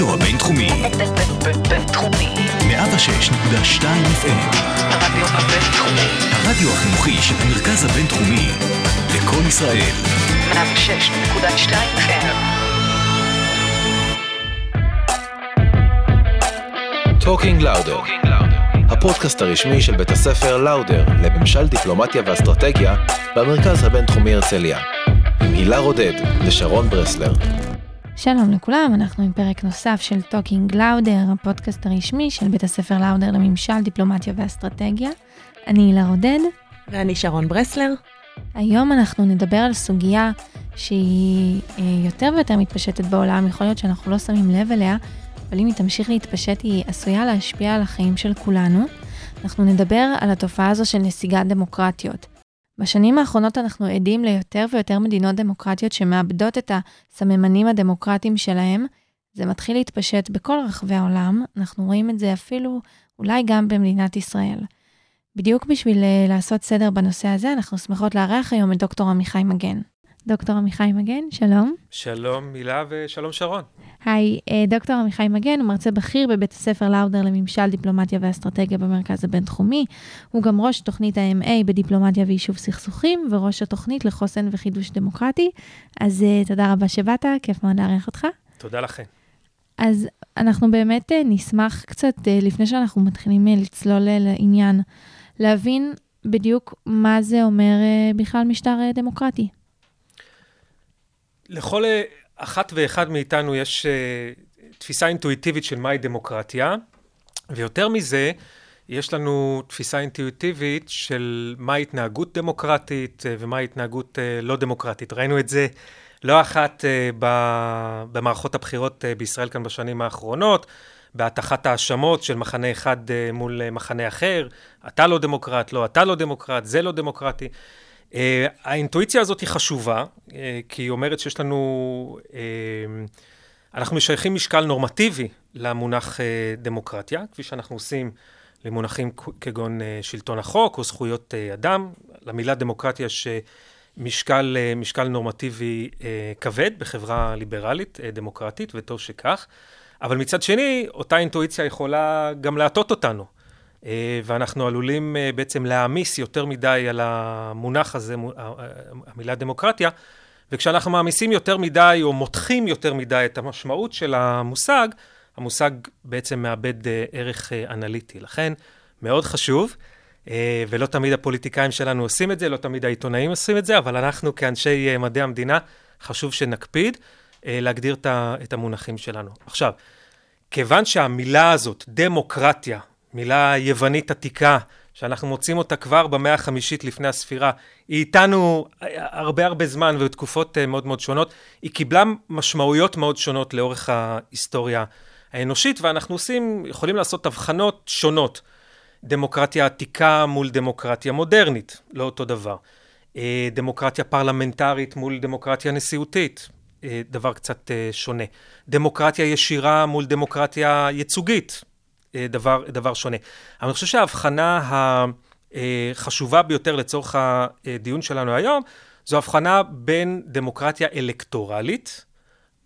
הרדיו הבינתחומי. בינתחומי. 106.2 FM. הרדיו הבינתחומי. הרדיו החינוכי של המרכז הבינתחומי. לקום ישראל. 106.2 FM. Talking Lauder, הפודקאסט הרשמי של בית הספר לאודר לממשל דיפלומטיה ואסטרטגיה במרכז הבינתחומי הרצליה. עם הילה רודד ושרון ברסלר. שלום לכולם, אנחנו עם פרק נוסף של Talking Lauder, הפודקאסט הרשמי של בית הספר לאודר לממשל, דיפלומטיה ואסטרטגיה. אני הילה רודד. ואני שרון ברסלר. היום אנחנו נדבר על סוגיה שהיא אה, יותר ויותר מתפשטת בעולם, יכול להיות שאנחנו לא שמים לב אליה, אבל אם היא תמשיך להתפשט היא עשויה להשפיע על החיים של כולנו. אנחנו נדבר על התופעה הזו של נסיגת דמוקרטיות. בשנים האחרונות אנחנו עדים ליותר ויותר מדינות דמוקרטיות שמאבדות את הסממנים הדמוקרטיים שלהם. זה מתחיל להתפשט בכל רחבי העולם, אנחנו רואים את זה אפילו אולי גם במדינת ישראל. בדיוק בשביל אה, לעשות סדר בנושא הזה, אנחנו שמחות לארח היום את דוקטור עמיחי מגן. דוקטור עמיחי מגן, שלום. שלום הילה ושלום שרון. היי, אה, דוקטור עמיחי מגן הוא מרצה בכיר בבית הספר לאודר לממשל, דיפלומטיה ואסטרטגיה במרכז הבינתחומי. הוא גם ראש תוכנית ה-MA בדיפלומטיה ויישוב סכסוכים, וראש התוכנית לחוסן וחידוש דמוקרטי. אז uh, תודה רבה שבאת, כיף מאוד לארח אותך. תודה לכם. אז אנחנו באמת uh, נשמח קצת, לפני שאנחנו מתחילים לצלול לעניין, להבין בדיוק מה זה אומר בכלל משטר דמוקרטי. לכל אחת ואחד מאיתנו יש uh, תפיסה אינטואיטיבית של מהי דמוקרטיה, ויותר מזה, יש לנו תפיסה אינטואיטיבית של מהי התנהגות דמוקרטית uh, ומהי התנהגות לא דמוקרטית. ראינו את זה לא אחת במערכות הבחירות בישראל כאן בשנים האחרונות, בהטחת האשמות של מחנה אחד מול מחנה אחר, אתה לא דמוקרט, לא, אתה לא דמוקרט, זה לא דמוקרטי. Uh, האינטואיציה הזאת היא חשובה, uh, כי היא אומרת שיש לנו, uh, אנחנו משייכים משקל נורמטיבי למונח uh, דמוקרטיה, כפי שאנחנו עושים למונחים כגון uh, שלטון החוק או זכויות uh, אדם. למילה דמוקרטיה יש uh, משקל, נורמטיבי uh, כבד בחברה ליברלית, uh, דמוקרטית, וטוב שכך. אבל מצד שני, אותה אינטואיציה יכולה גם להטות אותנו. ואנחנו עלולים בעצם להעמיס יותר מדי על המונח הזה, המילה דמוקרטיה, וכשאנחנו מעמיסים יותר מדי או מותחים יותר מדי את המשמעות של המושג, המושג בעצם מאבד ערך אנליטי. לכן, מאוד חשוב, ולא תמיד הפוליטיקאים שלנו עושים את זה, לא תמיד העיתונאים עושים את זה, אבל אנחנו כאנשי מדעי המדינה, חשוב שנקפיד להגדיר את המונחים שלנו. עכשיו, כיוון שהמילה הזאת, דמוקרטיה, מילה יוונית עתיקה, שאנחנו מוצאים אותה כבר במאה החמישית לפני הספירה, היא איתנו הרבה הרבה זמן ובתקופות מאוד מאוד שונות, היא קיבלה משמעויות מאוד שונות לאורך ההיסטוריה האנושית, ואנחנו עושים, יכולים לעשות הבחנות שונות. דמוקרטיה עתיקה מול דמוקרטיה מודרנית, לא אותו דבר. דמוקרטיה פרלמנטרית מול דמוקרטיה נשיאותית, דבר קצת שונה. דמוקרטיה ישירה מול דמוקרטיה ייצוגית, דבר, דבר שונה. אבל אני חושב שההבחנה החשובה ביותר לצורך הדיון שלנו היום, זו הבחנה בין דמוקרטיה אלקטורלית,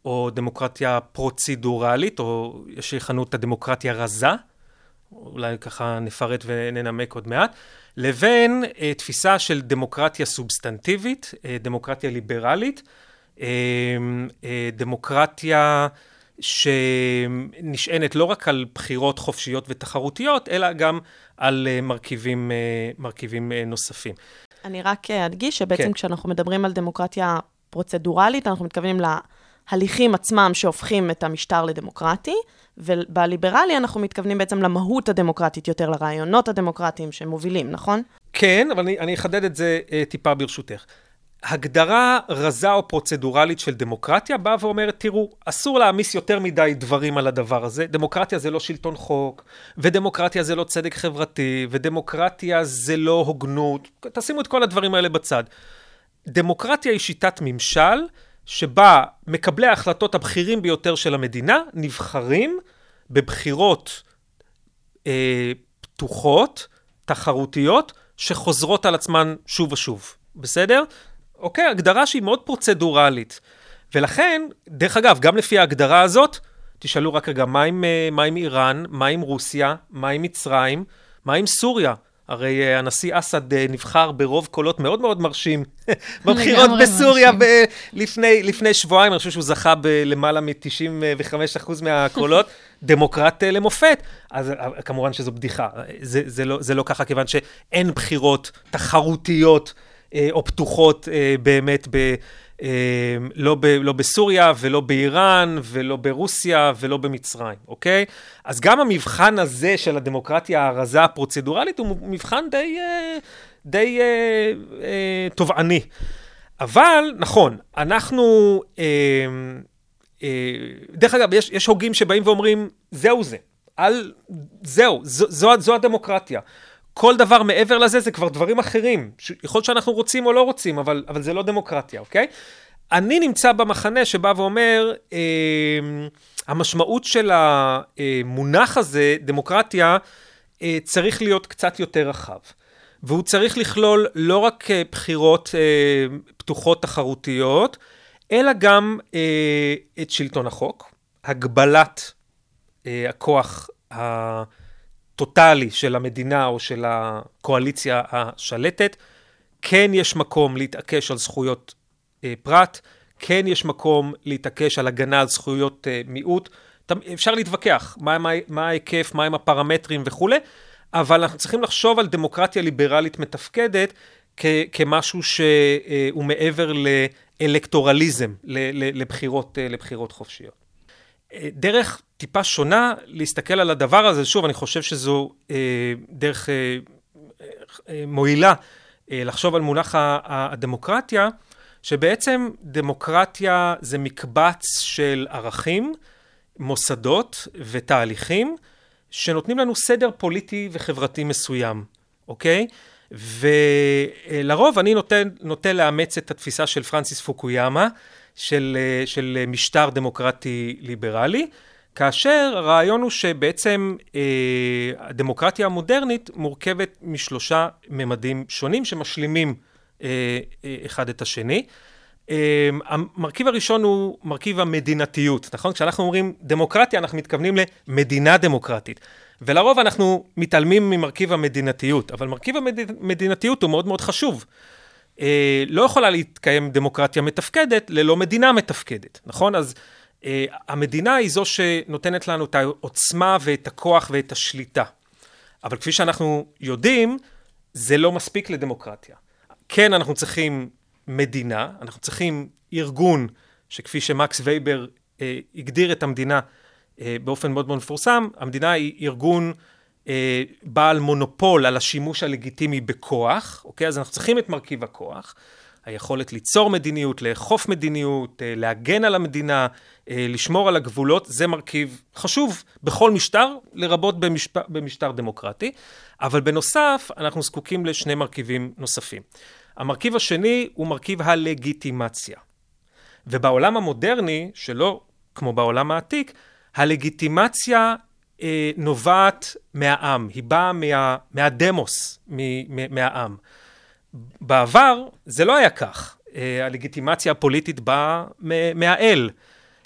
או דמוקרטיה פרוצידורלית, או יש שיכנו את הדמוקרטיה רזה, אולי ככה נפרט וננמק עוד מעט, לבין תפיסה של דמוקרטיה סובסטנטיבית, דמוקרטיה ליברלית, דמוקרטיה שנשענת לא רק על בחירות חופשיות ותחרותיות, אלא גם על מרכיבים, מרכיבים נוספים. אני רק אדגיש שבעצם כן. כשאנחנו מדברים על דמוקרטיה פרוצדורלית, אנחנו מתכוונים להליכים עצמם שהופכים את המשטר לדמוקרטי, ובליברלי אנחנו מתכוונים בעצם למהות הדמוקרטית יותר, לרעיונות הדמוקרטיים שמובילים, נכון? כן, אבל אני, אני אחדד את זה טיפה ברשותך. הגדרה רזה או פרוצדורלית של דמוקרטיה באה ואומרת, תראו, אסור להעמיס יותר מדי דברים על הדבר הזה. דמוקרטיה זה לא שלטון חוק, ודמוקרטיה זה לא צדק חברתי, ודמוקרטיה זה לא הוגנות. תשימו את כל הדברים האלה בצד. דמוקרטיה היא שיטת ממשל שבה מקבלי ההחלטות הבכירים ביותר של המדינה נבחרים בבחירות אה, פתוחות, תחרותיות, שחוזרות על עצמן שוב ושוב. בסדר? אוקיי, הגדרה שהיא מאוד פרוצדורלית. ולכן, דרך אגב, גם לפי ההגדרה הזאת, תשאלו רק רגע, מה עם, אה, מה עם איראן? מה עם רוסיה? מה עם מצרים? מה עם סוריה? הרי uh, הנשיא אסד uh, נבחר ברוב קולות מאוד מאוד מרשים בבחירות בסוריה ב- לפני, לפני שבועיים, אני חושב שהוא זכה בלמעלה מ-95% מהקולות, דמוקרט למופת. אז כמובן שזו בדיחה, זה, זה, לא, זה לא ככה, כיוון שאין בחירות תחרותיות או פתוחות uh, באמת ב... אמ, לא, ב, לא בסוריה ולא באיראן ולא ברוסיה ולא במצרים, אוקיי? אז גם המבחן הזה של הדמוקרטיה הרזה הפרוצדורלית הוא מבחן די, אה, די אה, אה, תובעני. אבל, נכון, אנחנו... אה, אה, דרך אגב, יש, יש הוגים שבאים ואומרים, זהו זה. אל... זהו, זו, זו, זו הדמוקרטיה. כל דבר מעבר לזה זה כבר דברים אחרים. יכול להיות שאנחנו רוצים או לא רוצים, אבל, אבל זה לא דמוקרטיה, אוקיי? אני נמצא במחנה שבא ואומר, אה, המשמעות של המונח הזה, דמוקרטיה, אה, צריך להיות קצת יותר רחב. והוא צריך לכלול לא רק אה, בחירות אה, פתוחות תחרותיות, אלא גם אה, את שלטון החוק, הגבלת אה, הכוח ה... טוטאלי של המדינה או של הקואליציה השלטת, כן יש מקום להתעקש על זכויות אה, פרט, כן יש מקום להתעקש על הגנה על זכויות אה, מיעוט. אפשר להתווכח מה, מה, מה ההיקף, מהם הפרמטרים וכולי, אבל אנחנו צריכים לחשוב על דמוקרטיה ליברלית מתפקדת כ, כמשהו שהוא אה, מעבר לאלקטורליזם, לבחירות, אה, לבחירות חופשיות. אה, דרך טיפה שונה להסתכל על הדבר הזה, שוב, אני חושב שזו אה, דרך אה, אה, מועילה אה, לחשוב על מונח הדמוקרטיה, שבעצם דמוקרטיה זה מקבץ של ערכים, מוסדות ותהליכים שנותנים לנו סדר פוליטי וחברתי מסוים, אוקיי? ולרוב אני נוטה, נוטה לאמץ את התפיסה של פרנסיס פוקויאמה, של, אה, של משטר דמוקרטי ליברלי, כאשר הרעיון הוא שבעצם אה, הדמוקרטיה המודרנית מורכבת משלושה ממדים שונים שמשלימים אה, אה, אחד את השני. אה, המרכיב הראשון הוא מרכיב המדינתיות, נכון? כשאנחנו אומרים דמוקרטיה, אנחנו מתכוונים למדינה דמוקרטית. ולרוב אנחנו מתעלמים ממרכיב המדינתיות, אבל מרכיב המדינתיות הוא מאוד מאוד חשוב. אה, לא יכולה להתקיים דמוקרטיה מתפקדת ללא מדינה מתפקדת, נכון? אז המדינה היא זו שנותנת לנו את העוצמה ואת הכוח ואת השליטה. אבל כפי שאנחנו יודעים, זה לא מספיק לדמוקרטיה. כן, אנחנו צריכים מדינה, אנחנו צריכים ארגון, שכפי שמקס וייבר אה, הגדיר את המדינה אה, באופן מאוד מאוד מפורסם, המדינה היא ארגון אה, בעל מונופול על השימוש הלגיטימי בכוח, אוקיי? אז אנחנו צריכים את מרכיב הכוח. היכולת ליצור מדיניות, לאכוף מדיניות, אה, להגן על המדינה, אה, לשמור על הגבולות, זה מרכיב חשוב בכל משטר, לרבות במשפ... במשטר דמוקרטי. אבל בנוסף, אנחנו זקוקים לשני מרכיבים נוספים. המרכיב השני הוא מרכיב הלגיטימציה. ובעולם המודרני, שלא כמו בעולם העתיק, הלגיטימציה אה, נובעת מהעם, היא באה מה, מהדמוס, מ, מהעם. בעבר זה לא היה כך, אה, הלגיטימציה הפוליטית באה מהאל.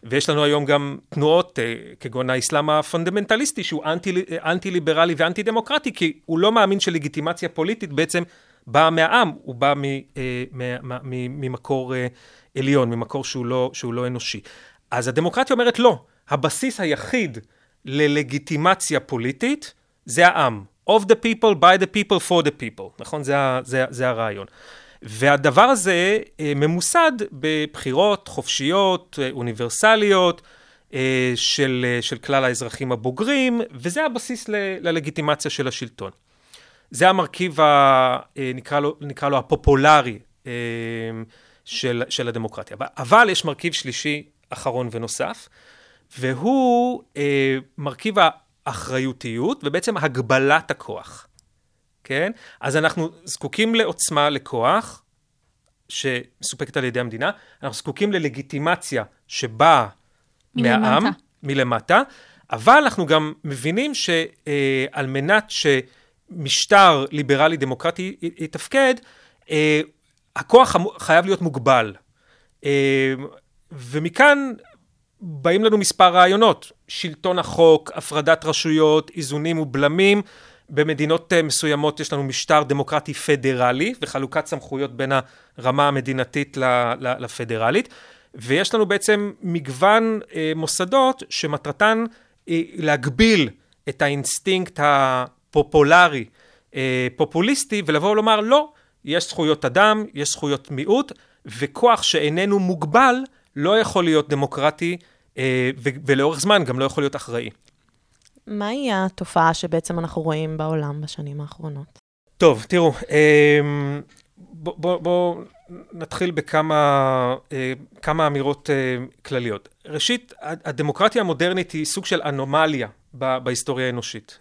ויש לנו היום גם תנועות אה, כגון האסלאם הפונדמנטליסטי שהוא אנטי, אנטי ליברלי ואנטי דמוקרטי כי הוא לא מאמין שלגיטימציה פוליטית בעצם באה מהעם, הוא בא מ, אה, מ, מ, ממקור עליון, ממקור שהוא לא, שהוא לא אנושי. אז הדמוקרטיה אומרת לא, הבסיס היחיד ללגיטימציה פוליטית זה העם. Of the people, by the people, for the people, נכון? זה, זה, זה הרעיון. והדבר הזה אה, ממוסד בבחירות חופשיות, אה, אוניברסליות, אה, של, של כלל האזרחים הבוגרים, וזה הבסיס ל, ללגיטימציה של השלטון. זה המרכיב, ה, נקרא, לו, נקרא לו הפופולרי של, של הדמוקרטיה. אבל יש מרכיב שלישי אחרון ונוסף, והוא מרכיב האחריותיות ובעצם הגבלת הכוח. כן? אז אנחנו זקוקים לעוצמה, לכוח, שמסופקת על ידי המדינה, אנחנו זקוקים ללגיטימציה שבאה מהעם, מלמטה, אבל אנחנו גם מבינים שעל אה, מנת שמשטר ליברלי דמוקרטי יתפקד, אה, הכוח חייב להיות מוגבל. אה, ומכאן באים לנו מספר רעיונות, שלטון החוק, הפרדת רשויות, איזונים ובלמים. במדינות אה, מסוימות יש לנו משטר דמוקרטי פדרלי וחלוקת סמכויות בין הרמה המדינתית לפדרלית. ויש לנו בעצם מגוון אה, מוסדות שמטרתן אה, להגביל את האינסטינקט הפופולרי, פופוליסטי, ולבוא ולומר לא, יש זכויות אדם, יש זכויות מיעוט, וכוח שאיננו מוגבל לא יכול להיות דמוקרטי, אה, ולאורך זמן גם לא יכול להיות אחראי. מהי התופעה שבעצם אנחנו רואים בעולם בשנים האחרונות? טוב, תראו, בואו בוא, בוא נתחיל בכמה כמה אמירות כלליות. ראשית, הדמוקרטיה המודרנית היא סוג של אנומליה בהיסטוריה האנושית.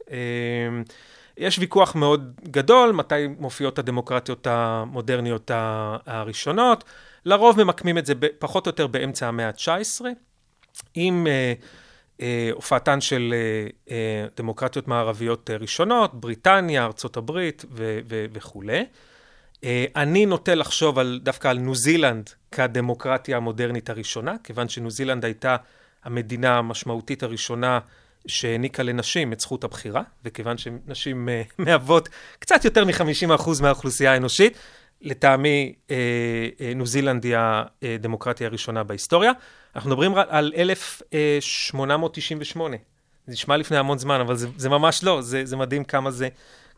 יש ויכוח מאוד גדול מתי מופיעות הדמוקרטיות המודרניות הראשונות. לרוב ממקמים את זה פחות או יותר באמצע המאה ה-19, עם uh, uh, הופעתן של uh, uh, דמוקרטיות מערביות uh, ראשונות, בריטניה, ארצות הברית וכולי. Uh, אני נוטה לחשוב על, דווקא על ניו זילנד כדמוקרטיה המודרנית הראשונה, כיוון שניו זילנד הייתה המדינה המשמעותית הראשונה שהעניקה לנשים את זכות הבחירה, וכיוון שנשים uh, מהוות קצת יותר מ-50% מהאוכלוסייה האנושית, לטעמי uh, uh, ניו זילנד היא הדמוקרטיה הראשונה בהיסטוריה. אנחנו מדברים על 1898. זה נשמע לפני המון זמן, אבל זה, זה ממש לא, זה, זה מדהים כמה זה,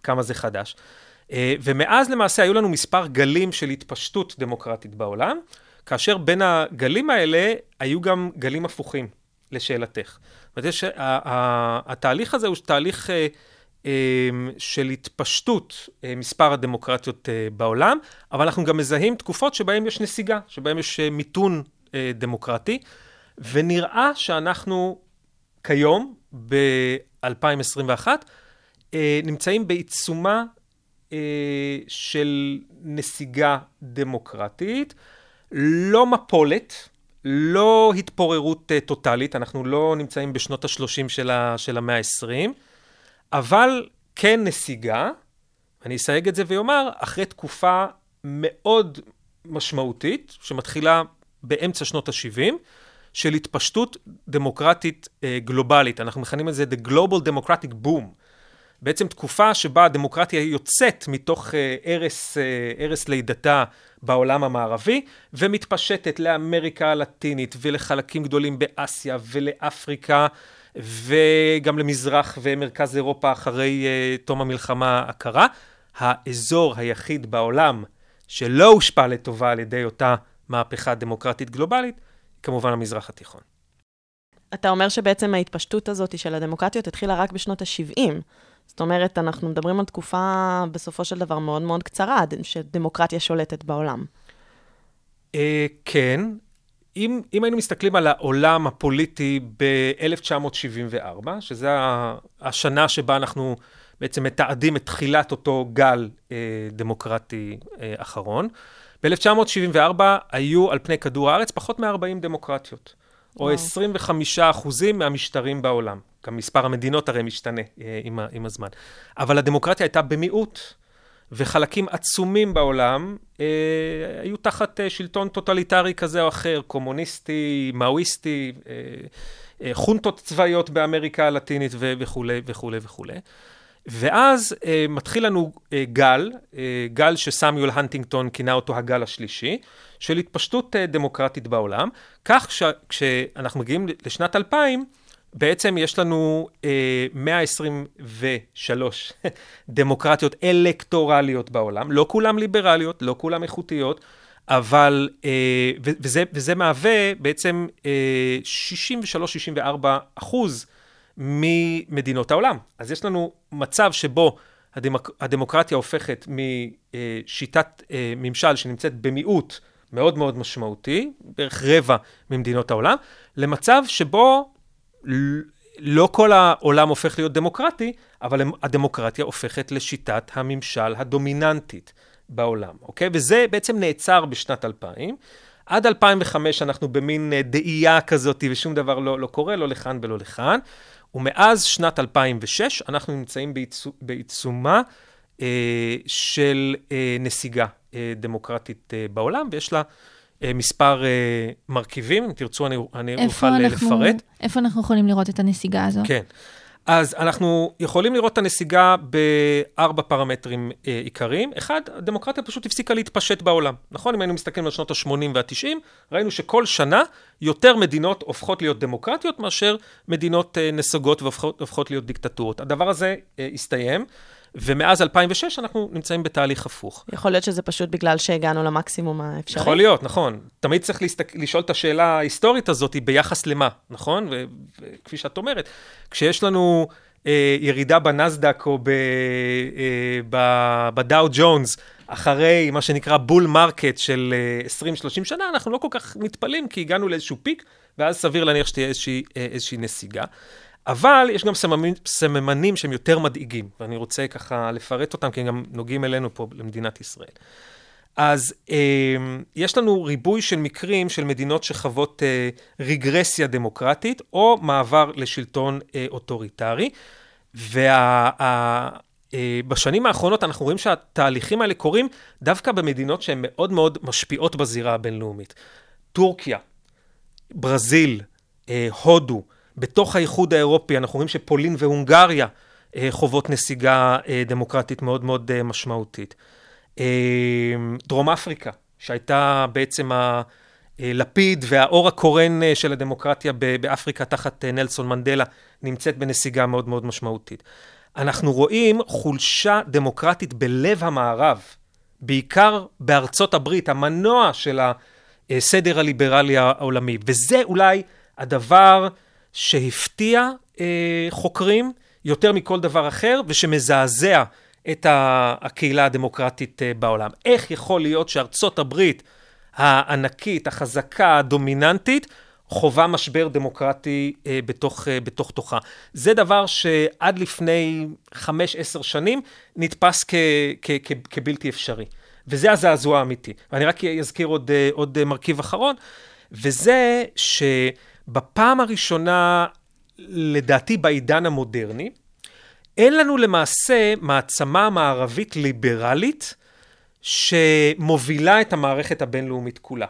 כמה זה חדש. Uh, ומאז למעשה היו לנו מספר גלים של התפשטות דמוקרטית בעולם, כאשר בין הגלים האלה היו גם גלים הפוכים, לשאלתך. זאת אומרת, התהליך הזה הוא תהליך אה, אה, של התפשטות אה, מספר הדמוקרטיות בעולם, אבל אנחנו גם מזהים תקופות שבהן יש נסיגה, שבהן יש מיתון דמוקרטי, ונראה שאנחנו כיום, ב-2021, נמצאים בעיצומה של נסיגה דמוקרטית, לא מפולת, לא התפוררות טוטאלית, אנחנו לא נמצאים בשנות ה-30 של, של המאה ה-20, אבל כן נסיגה, אני אסייג את זה ואומר, אחרי תקופה מאוד משמעותית, שמתחילה באמצע שנות ה-70, של התפשטות דמוקרטית uh, גלובלית. אנחנו מכנים את זה The Global Democratic Boom. בעצם תקופה שבה הדמוקרטיה יוצאת מתוך ערש, uh, ערש לידתה בעולם המערבי, ומתפשטת לאמריקה הלטינית ולחלקים גדולים באסיה ולאפריקה, וגם למזרח ומרכז אירופה אחרי uh, תום המלחמה הקרה. האזור היחיד בעולם שלא הושפע לטובה על ידי אותה מהפכה דמוקרטית גלובלית, כמובן המזרח התיכון. אתה אומר שבעצם ההתפשטות הזאת של הדמוקרטיות התחילה רק בשנות ה-70. זאת אומרת, אנחנו מדברים על תקופה בסופו של דבר מאוד מאוד קצרה, שדמוקרטיה שולטת בעולם. אה, כן. אם, אם היינו מסתכלים על העולם הפוליטי ב-1974, שזה השנה שבה אנחנו בעצם מתעדים את תחילת אותו גל אה, דמוקרטי אה, אחרון, ב-1974 היו על פני כדור הארץ פחות מ-40 דמוקרטיות, וואו. או 25 אחוזים מהמשטרים בעולם. גם מספר המדינות הרי משתנה אה, עם, עם הזמן. אבל הדמוקרטיה הייתה במיעוט, וחלקים עצומים בעולם אה, היו תחת אה, שלטון טוטליטרי כזה או אחר, קומוניסטי, מאואיסטי, אה, אה, חונטות צבאיות באמריקה הלטינית וכולי וכולי וכולי. ואז אה, מתחיל לנו אה, גל, אה, גל שסמואל הנטינגטון כינה אותו הגל השלישי, של התפשטות אה, דמוקרטית בעולם, כך כשאנחנו מגיעים לשנת 2000, בעצם יש לנו אה, 123 דמוקרטיות אלקטורליות בעולם, לא כולן ליברליות, לא כולן איכותיות, אבל, אה, וזה, וזה מהווה בעצם אה, 63-64 אחוז ממדינות העולם. אז יש לנו מצב שבו הדמוק, הדמוקרטיה הופכת משיטת אה, ממשל שנמצאת במיעוט מאוד מאוד משמעותי, בערך רבע ממדינות העולם, למצב שבו לא כל העולם הופך להיות דמוקרטי, אבל הדמוקרטיה הופכת לשיטת הממשל הדומיננטית בעולם, אוקיי? וזה בעצם נעצר בשנת 2000. עד 2005 אנחנו במין אה, דאייה כזאת, ושום דבר לא, לא קורה, לא לכאן ולא לכאן. ומאז שנת 2006 אנחנו נמצאים בעיצו, בעיצומה אה, של אה, נסיגה אה, דמוקרטית אה, בעולם, ויש לה מספר אה, מרכיבים, אם תרצו אני, אני אוכל אה, אנחנו, לפרט. איפה אנחנו יכולים לראות את הנסיגה הזו? כן. אז אנחנו יכולים לראות את הנסיגה בארבע פרמטרים אה, עיקריים. אחד, הדמוקרטיה פשוט הפסיקה להתפשט בעולם. נכון? אם היינו מסתכלים על שנות ה-80 וה-90, ראינו שכל שנה יותר מדינות הופכות להיות דמוקרטיות מאשר מדינות אה, נסוגות והופכות להיות דיקטטורות. הדבר הזה אה, הסתיים. ומאז 2006 אנחנו נמצאים בתהליך הפוך. יכול להיות שזה פשוט בגלל שהגענו למקסימום האפשרי. יכול להיות, נכון. תמיד צריך להסתק... לשאול את השאלה ההיסטורית הזאת ביחס למה, נכון? ו... וכפי שאת אומרת, כשיש לנו אה, ירידה בנסדק או ב... אה, ב... בדאו ג'ונס, אחרי מה שנקרא בול מרקט של אה, 20-30 שנה, אנחנו לא כל כך מתפלאים, כי הגענו לאיזשהו פיק, ואז סביר להניח שתהיה איזושהי, אה, איזושהי נסיגה. אבל יש גם סממנים, סממנים שהם יותר מדאיגים, ואני רוצה ככה לפרט אותם, כי הם גם נוגעים אלינו פה, למדינת ישראל. אז אה, יש לנו ריבוי של מקרים של מדינות שחוות אה, רגרסיה דמוקרטית, או מעבר לשלטון אה, אוטוריטרי. ובשנים אה, האחרונות אנחנו רואים שהתהליכים האלה קורים דווקא במדינות שהן מאוד מאוד משפיעות בזירה הבינלאומית. טורקיה, ברזיל, אה, הודו, בתוך האיחוד האירופי אנחנו רואים שפולין והונגריה אה, חוות נסיגה אה, דמוקרטית מאוד מאוד אה, משמעותית. דרום אפריקה, שהייתה בעצם הלפיד והאור הקורן של הדמוקרטיה באפריקה תחת נלסון מנדלה, נמצאת בנסיגה מאוד מאוד משמעותית. אנחנו רואים חולשה דמוקרטית בלב המערב, בעיקר בארצות הברית, המנוע של הסדר הליברלי העולמי, וזה אולי הדבר שהפתיע אה, חוקרים יותר מכל דבר אחר, ושמזעזע את הקהילה הדמוקרטית אה, בעולם. איך יכול להיות שארצות הברית הענקית, החזקה, הדומיננטית, חווה משבר דמוקרטי אה, בתוך, אה, בתוך תוכה. זה דבר שעד לפני חמש, עשר שנים נתפס כ, כ, כ, כבלתי אפשרי. וזה הזעזוע האמיתי. ואני רק אזכיר עוד, אה, עוד מרכיב אחרון, וזה ש... בפעם הראשונה, לדעתי בעידן המודרני, אין לנו למעשה מעצמה מערבית ליברלית שמובילה את המערכת הבינלאומית כולה.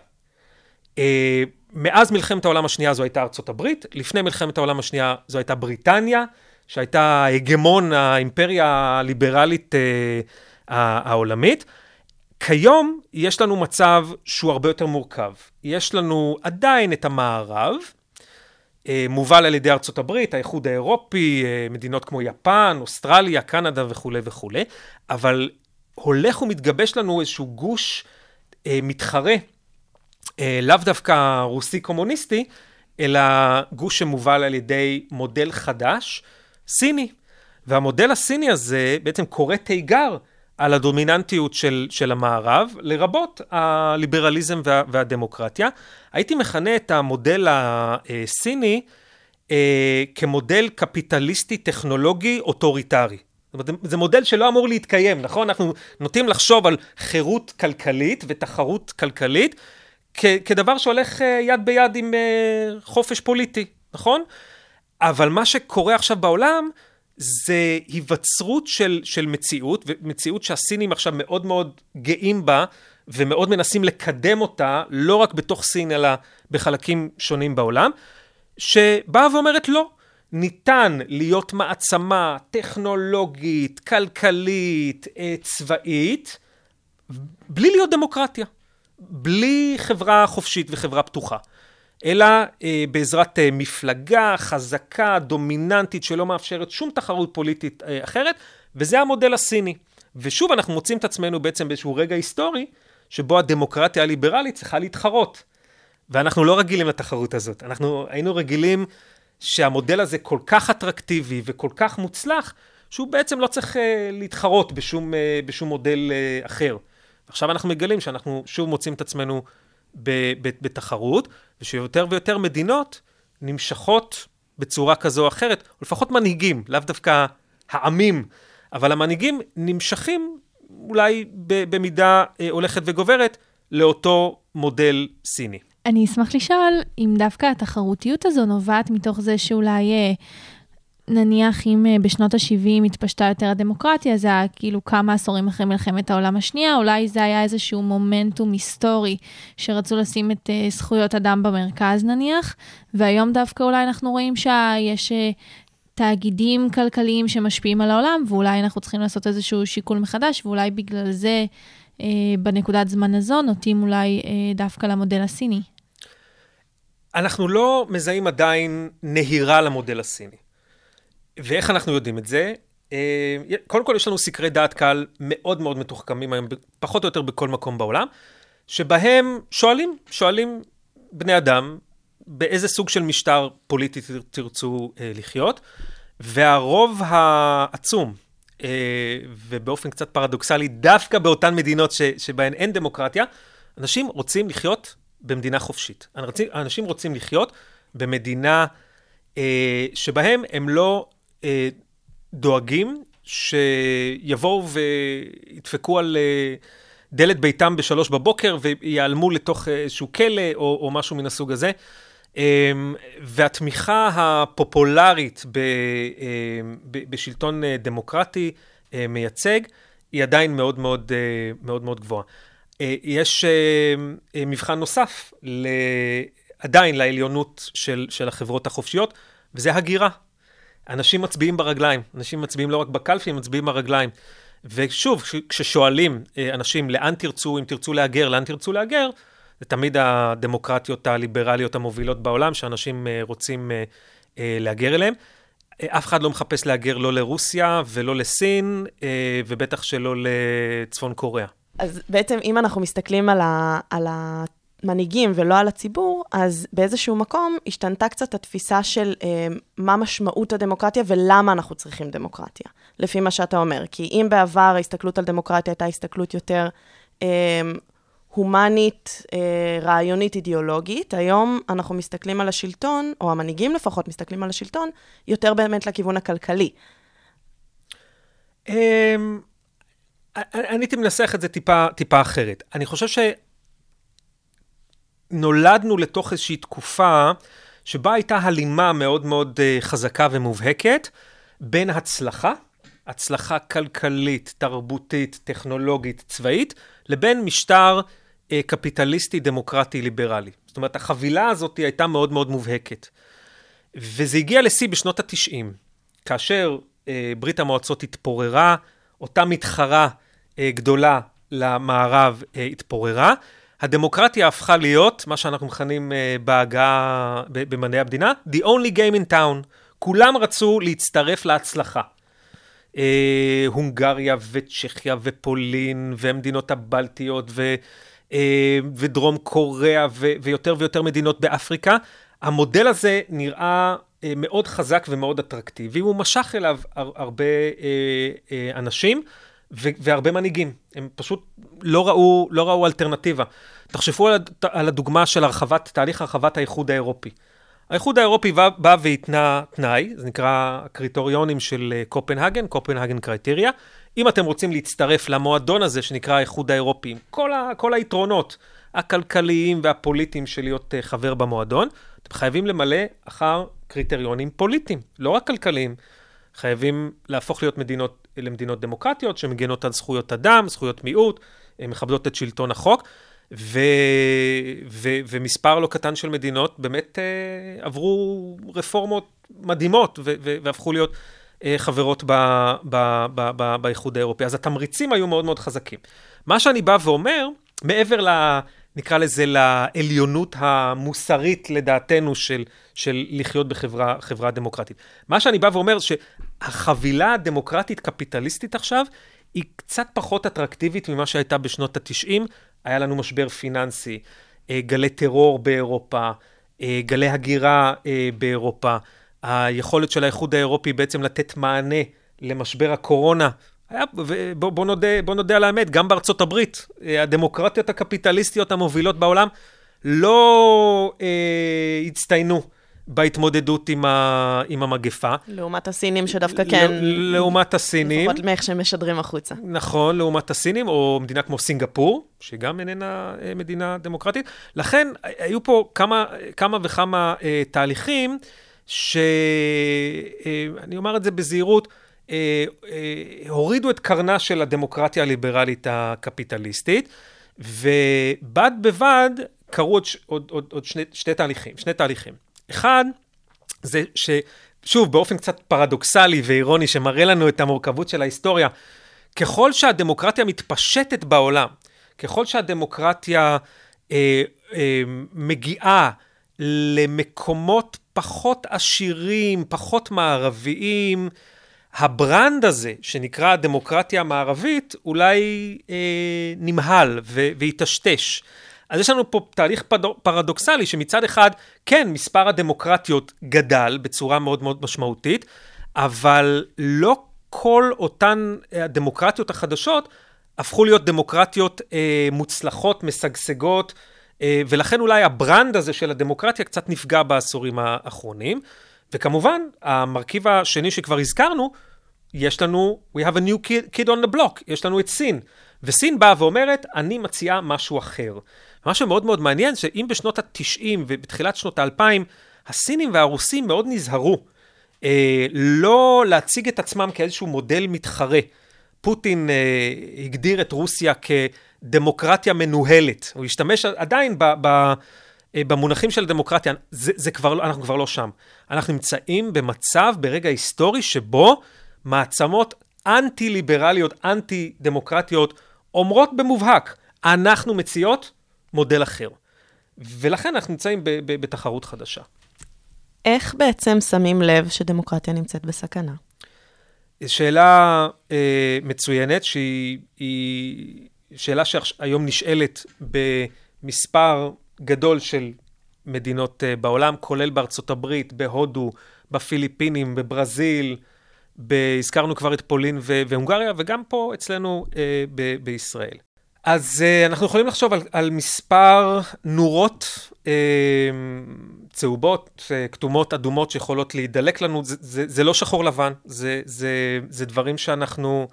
אה, מאז מלחמת העולם השנייה זו הייתה ארצות הברית, לפני מלחמת העולם השנייה זו הייתה בריטניה, שהייתה הגמון האימפריה הליברלית אה, העולמית. כיום יש לנו מצב שהוא הרבה יותר מורכב. יש לנו עדיין את המערב, מובל על ידי ארצות הברית, האיחוד האירופי, אה, מדינות כמו יפן, אוסטרליה, קנדה וכולי וכולי, אבל הולך ומתגבש לנו איזשהו גוש אה, מתחרה, אה, לאו דווקא רוסי קומוניסטי, אלא גוש שמובל על ידי מודל חדש, סיני. והמודל הסיני הזה בעצם קורא תיגר על הדומיננטיות של, של המערב, לרבות הליברליזם וה, והדמוקרטיה. הייתי מכנה את המודל הסיני אה, כמודל קפיטליסטי טכנולוגי אוטוריטרי. זאת אומרת, זה מודל שלא אמור להתקיים, נכון? אנחנו נוטים לחשוב על חירות כלכלית ותחרות כלכלית כ- כדבר שהולך אה, יד ביד עם אה, חופש פוליטי, נכון? אבל מה שקורה עכשיו בעולם זה היווצרות של, של מציאות, ומציאות שהסינים עכשיו מאוד מאוד גאים בה, ומאוד מנסים לקדם אותה, לא רק בתוך סין, אלא בחלקים שונים בעולם, שבאה ואומרת לא. ניתן להיות מעצמה טכנולוגית, כלכלית, אה, צבאית, בלי להיות דמוקרטיה, בלי חברה חופשית וחברה פתוחה. אלא אה, בעזרת אה, מפלגה חזקה, דומיננטית, שלא מאפשרת שום תחרות פוליטית אה, אחרת, וזה המודל הסיני. ושוב, אנחנו מוצאים את עצמנו בעצם באיזשהו רגע היסטורי, שבו הדמוקרטיה הליברלית צריכה להתחרות. ואנחנו לא רגילים לתחרות הזאת. אנחנו היינו רגילים שהמודל הזה כל כך אטרקטיבי וכל כך מוצלח, שהוא בעצם לא צריך uh, להתחרות בשום, uh, בשום מודל uh, אחר. עכשיו אנחנו מגלים שאנחנו שוב מוצאים את עצמנו בתחרות, ושיותר ויותר מדינות נמשכות בצורה כזו או אחרת, או לפחות מנהיגים, לאו דווקא העמים, אבל המנהיגים נמשכים אולי במידה אה, הולכת וגוברת לאותו מודל סיני. אני אשמח לשאול אם דווקא התחרותיות הזו נובעת מתוך זה שאולי אה, נניח אם אה, בשנות ה-70 התפשטה יותר הדמוקרטיה, זה היה כאילו כמה עשורים אחרי מלחמת העולם השנייה, אולי זה היה איזשהו מומנטום היסטורי שרצו לשים את uh, זכויות אדם במרכז נניח, והיום דווקא אולי אנחנו רואים שיש uh, תאגידים כלכליים שמשפיעים על העולם, ואולי אנחנו צריכים לעשות איזשהו שיקול מחדש, ואולי בגלל זה בנקודת זמן הזו נוטים אולי דווקא למודל הסיני. אנחנו לא מזהים עדיין נהירה למודל הסיני. ואיך אנחנו יודעים את זה? אה, קודם כל, יש לנו סקרי דעת קהל מאוד מאוד מתוחכמים היום, פחות או יותר בכל מקום בעולם, שבהם שואלים, שואלים בני אדם, באיזה סוג של משטר פוליטי תרצו אה, לחיות, והרוב העצום, אה, ובאופן קצת פרדוקסלי, דווקא באותן מדינות ש, שבהן אין דמוקרטיה, אנשים רוצים לחיות במדינה חופשית. אנשים רוצים לחיות במדינה שבהם הם לא אה, דואגים שיבואו וידפקו על אה, דלת ביתם בשלוש בבוקר ויעלמו לתוך איזשהו כלא או, או משהו מן הסוג הזה. אה, והתמיכה הפופולרית ב, אה, ב, בשלטון אה, דמוקרטי אה, מייצג היא עדיין מאוד מאוד, אה, מאוד, מאוד גבוהה. אה, יש אה, אה, מבחן נוסף עדיין לעליונות של, של החברות החופשיות, וזה הגירה. אנשים מצביעים ברגליים, אנשים מצביעים לא רק בקלפי, הם מצביעים ברגליים. ושוב, כששואלים אנשים לאן תרצו, אם תרצו להגר, לאן תרצו להגר, זה תמיד הדמוקרטיות הליברליות המובילות בעולם, שאנשים רוצים להגר אליהן. אף אחד לא מחפש להגר לא לרוסיה ולא לסין, ובטח שלא לצפון קוריאה. אז בעצם, אם אנחנו מסתכלים על, ה, על המנהיגים ולא על הציבור, אז באיזשהו מקום השתנתה קצת התפיסה של אה, מה משמעות הדמוקרטיה ולמה אנחנו צריכים דמוקרטיה, לפי מה שאתה אומר. כי אם בעבר ההסתכלות על דמוקרטיה הייתה הסתכלות יותר אה, הומנית, אה, רעיונית, אידיאולוגית, היום אנחנו מסתכלים על השלטון, או המנהיגים לפחות מסתכלים על השלטון, יותר באמת לכיוון הכלכלי. אמ, אני הייתי מנסח את זה טיפה, טיפה אחרת. אני חושב שנולדנו לתוך איזושהי תקופה שבה הייתה הלימה מאוד מאוד uh, חזקה ומובהקת בין הצלחה, הצלחה כלכלית, תרבותית, טכנולוגית, צבאית, לבין משטר uh, קפיטליסטי, דמוקרטי, ליברלי. זאת אומרת, החבילה הזאת הייתה מאוד מאוד מובהקת. וזה הגיע לשיא בשנות ה-90, כאשר uh, ברית המועצות התפוררה, אותה מתחרה אה, גדולה למערב אה, התפוררה. הדמוקרטיה הפכה להיות, מה שאנחנו מכנים אה, בהגה במדעי המדינה, the only game in town. כולם רצו להצטרף להצלחה. הונגריה וצ'כיה ופולין והמדינות הבלטיות ו, ודרום קוריאה ו, ויותר ויותר מדינות באפריקה. המודל הזה נראה מאוד חזק ומאוד אטרקטיבי, הוא משך אליו הרבה אנשים. והרבה מנהיגים. הם פשוט לא ראו, לא ראו אלטרנטיבה. תחשבו על, על הדוגמה של הרחבת, תהליך הרחבת האיחוד האירופי. האיחוד האירופי בא, בא והתנה תנאי, זה נקרא הקריטוריונים של אה, קופנהגן, קופנהגן קריטריה. אם אתם רוצים להצטרף למועדון הזה שנקרא האיחוד האירופי, כל, ה, כל היתרונות הכלכליים והפוליטיים של להיות uh, חבר במועדון, אתם חייבים למלא אחר קריטריונים פוליטיים, לא רק כלכליים. חייבים להפוך להיות מדינות, למדינות דמוקרטיות שמגנות על זכויות אדם, זכויות מיעוט, מכבדות את שלטון החוק, ו, ו, ומספר לא קטן של מדינות באמת אה, עברו רפורמות מדהימות ו, ו, והפכו להיות אה, חברות ב, ב, ב, ב, באיחוד האירופי. אז התמריצים היו מאוד מאוד חזקים. מה שאני בא ואומר, מעבר ל... נקרא לזה, לעליונות המוסרית, לדעתנו, של, של לחיות בחברה דמוקרטית. מה שאני בא ואומר, שהחבילה הדמוקרטית-קפיטליסטית עכשיו, היא קצת פחות אטרקטיבית ממה שהייתה בשנות ה-90. היה לנו משבר פיננסי, אה, גלי טרור באירופה, אה, גלי הגירה אה, באירופה. היכולת של האיחוד האירופי בעצם לתת מענה למשבר הקורונה היה, בוא, בוא, נודה, בוא נודה על האמת, גם בארצות הברית, אה, הדמוקרטיות הקפיטליסטיות המובילות בעולם לא אה, הצטיינו בהתמודדות עם, ה, עם המגפה. לעומת הסינים שדווקא כן... לעומת הסינים. לפחות מאיך שהם משדרים החוצה. נכון, לעומת הסינים, או מדינה כמו סינגפור, שגם איננה אה, מדינה דמוקרטית. לכן, היו פה כמה, כמה וכמה אה, תהליכים. שאני אומר את זה בזהירות, אה, אה, הורידו את קרנה של הדמוקרטיה הליברלית הקפיטליסטית, ובד בבד קרו עוד, עוד, עוד, עוד שני, שני תהליכים, שני תהליכים. אחד, זה ש... שוב, באופן קצת פרדוקסלי ואירוני, שמראה לנו את המורכבות של ההיסטוריה, ככל שהדמוקרטיה מתפשטת בעולם, ככל שהדמוקרטיה אה, אה, מגיעה למקומות פחות עשירים, פחות מערביים, הברנד הזה, שנקרא הדמוקרטיה המערבית, אולי אה, נמהל ויטשטש. אז יש לנו פה תהליך פרדוקסלי שמצד אחד, כן, מספר הדמוקרטיות גדל בצורה מאוד מאוד משמעותית, אבל לא כל אותן הדמוקרטיות החדשות הפכו להיות דמוקרטיות אה, מוצלחות, משגשגות, אה, ולכן אולי הברנד הזה של הדמוקרטיה קצת נפגע בעשורים האחרונים. וכמובן, המרכיב השני שכבר הזכרנו, יש לנו, we have a new kid, kid on the block, יש לנו את סין. וסין באה ואומרת, אני מציעה משהו אחר. מה שמאוד מאוד מעניין, שאם בשנות ה-90 ובתחילת שנות ה-2000, הסינים והרוסים מאוד נזהרו אה, לא להציג את עצמם כאיזשהו מודל מתחרה. פוטין אה, הגדיר את רוסיה כדמוקרטיה מנוהלת. הוא השתמש עדיין ב... ב אה, במונחים של דמוקרטיה, זה, זה כבר, לא, אנחנו כבר לא שם. אנחנו נמצאים במצב, ברגע היסטורי, שבו מעצמות אנטי-ליברליות, אנטי-דמוקרטיות, אומרות במובהק, אנחנו מציעות מודל אחר. ולכן אנחנו נמצאים בתחרות חדשה. איך בעצם שמים לב שדמוקרטיה נמצאת בסכנה? שאלה אה, מצוינת, שהיא שאלה שהיום נשאלת במספר גדול של מדינות אה, בעולם, כולל בארצות הברית, בהודו, בפיליפינים, בברזיל, ב- הזכרנו כבר את פולין ו- והונגריה, וגם פה אצלנו אה, ב- בישראל. אז uh, אנחנו יכולים לחשוב על, על מספר נורות uh, צהובות, uh, כתומות, אדומות, שיכולות להידלק לנו. זה, זה, זה לא שחור לבן, זה, זה, זה דברים שאנחנו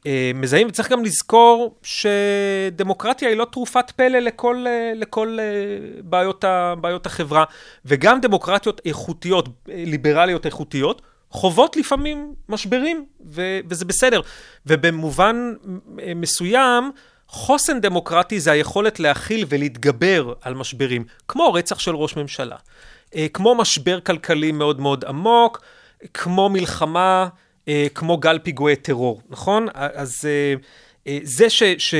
uh, מזהים, וצריך גם לזכור שדמוקרטיה היא לא תרופת פלא לכל, uh, לכל uh, בעיות, ה, בעיות החברה, וגם דמוקרטיות איכותיות, ליברליות איכותיות, חוות לפעמים משברים, ו- וזה בסדר. ובמובן מסוים, חוסן דמוקרטי זה היכולת להכיל ולהתגבר על משברים, כמו רצח של ראש ממשלה, אה, כמו משבר כלכלי מאוד מאוד עמוק, כמו מלחמה, אה, כמו גל פיגועי טרור, נכון? אז אה, זה ש... ש